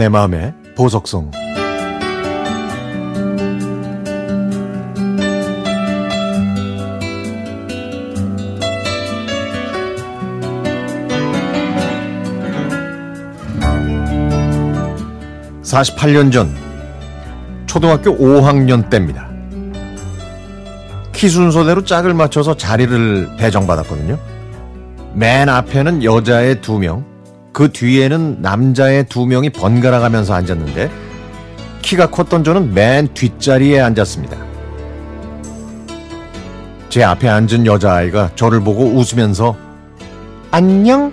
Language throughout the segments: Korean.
내 마음의 보석성 48년 전 초등학교 5학년 때입니다. 키 순서대로 짝을 맞춰서 자리를 배정받았거든요. 맨 앞에는 여자의 두 명, 그 뒤에는 남자의 두 명이 번갈아 가면서 앉았는데 키가 컸던 저는 맨 뒷자리에 앉았습니다. 제 앞에 앉은 여자아이가 저를 보고 웃으면서 안녕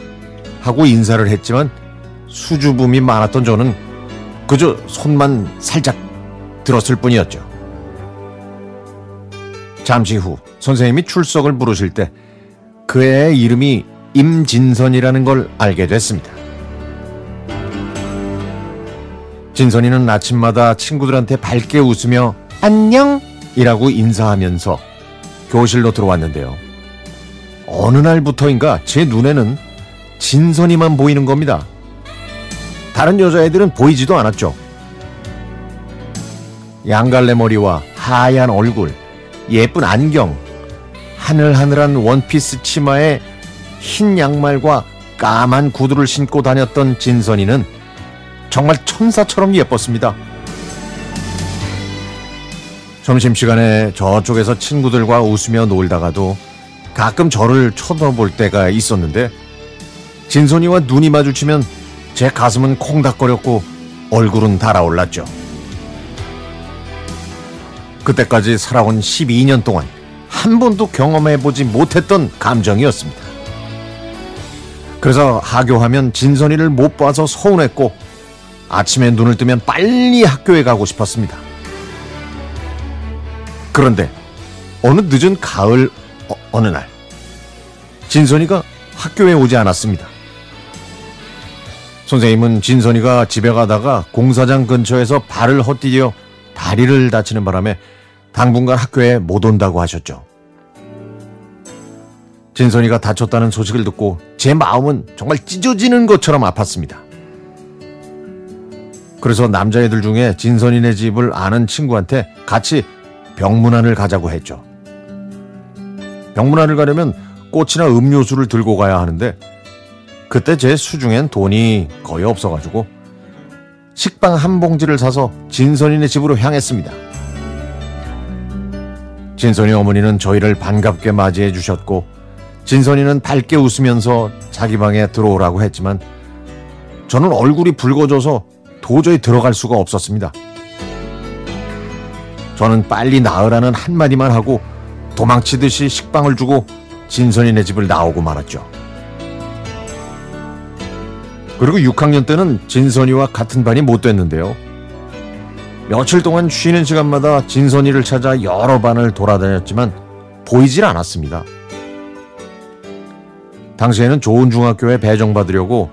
하고 인사를 했지만 수줍음이 많았던 저는 그저 손만 살짝 들었을 뿐이었죠. 잠시 후 선생님이 출석을 부르실 때 그 애의 이름이 임진선이라는 걸 알게 됐습니다. 진선이는 아침마다 친구들한테 밝게 웃으며 안녕! 이라고 인사하면서 교실로 들어왔는데요. 어느 날부터인가 제 눈에는 진선이만 보이는 겁니다. 다른 여자애들은 보이지도 않았죠. 양갈래 머리와 하얀 얼굴, 예쁜 안경, 하늘하늘한 원피스 치마에 흰 양말과 까만 구두를 신고 다녔던 진선이는 정말 천사처럼 예뻤습니다. 점심시간에 저쪽에서 친구들과 웃으며 놀다가도 가끔 저를 쳐다볼 때가 있었는데 진선이와 눈이 마주치면 제 가슴은 콩닥거렸고 얼굴은 달아올랐죠. 그때까지 살아온 12년 동안 한 번도 경험해보지 못했던 감정이었습니다. 그래서 하교하면 진선이를 못 봐서 서운했고 아침에 눈을 뜨면 빨리 학교에 가고 싶었습니다. 그런데 어느 늦은 가을 어, 느날 진선이가 학교에 오지 않았습니다. 선생님은 진선이가 집에 가다가 공사장 근처에서 발을 헛디뎌 다리를 다치는 바람에 당분간 학교에 못 온다고 하셨죠. 진선이가 다쳤다는 소식을 듣고 제 마음은 정말 찢어지는 것처럼 아팠습니다. 그래서 남자애들 중에 진선이네 집을 아는 친구한테 같이 병문안을 가자고 했죠. 병문안을 가려면 꽃이나 음료수를 들고 가야 하는데 그때 제 수중엔 돈이 거의 없어가지고 식빵 한 봉지를 사서 진선이네 집으로 향했습니다. 진선이 어머니는 저희를 반갑게 맞이해 주셨고 진선이는 밝게 웃으면서 자기 방에 들어오라고 했지만 저는 얼굴이 붉어져서 도저히 들어갈 수가 없었습니다. 저는 빨리 나으라는 한마디만 하고 도망치듯이 식빵을 주고 진선이네 집을 나오고 말았죠. 그리고 6학년 때는 진선이와 같은 반이 못 됐는데요. 며칠 동안 쉬는 시간마다 진선이를 찾아 여러 반을 돌아다녔지만 보이질 않았습니다. 당시에는 좋은 중학교에 배정받으려고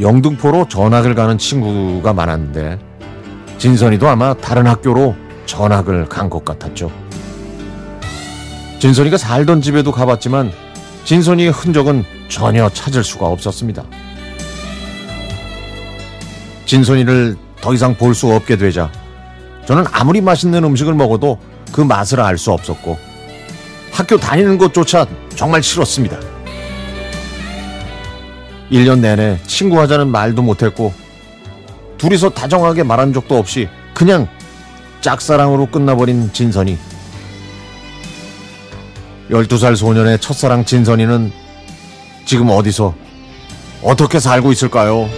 영등포로 전학을 가는 친구가 많았는데 진선이도 아마 다른 학교로 전학을 간 것 같았죠. 진선이가 살던 집에도 가봤지만 진선이의 흔적은 전혀 찾을 수가 없었습니다. 진선이를 더 이상 볼 수 없게 되자 저는 아무리 맛있는 음식을 먹어도 그 맛을 알 수 없었고 학교 다니는 것조차 정말 싫었습니다. 1년 내내 친구 하자는 말도 못했고 둘이서 다정하게 말한 적도 없이 그냥 짝사랑으로 끝나버린 진선이 12살 소년의 첫사랑 진선이는 지금 어디서 어떻게 살고 있을까요?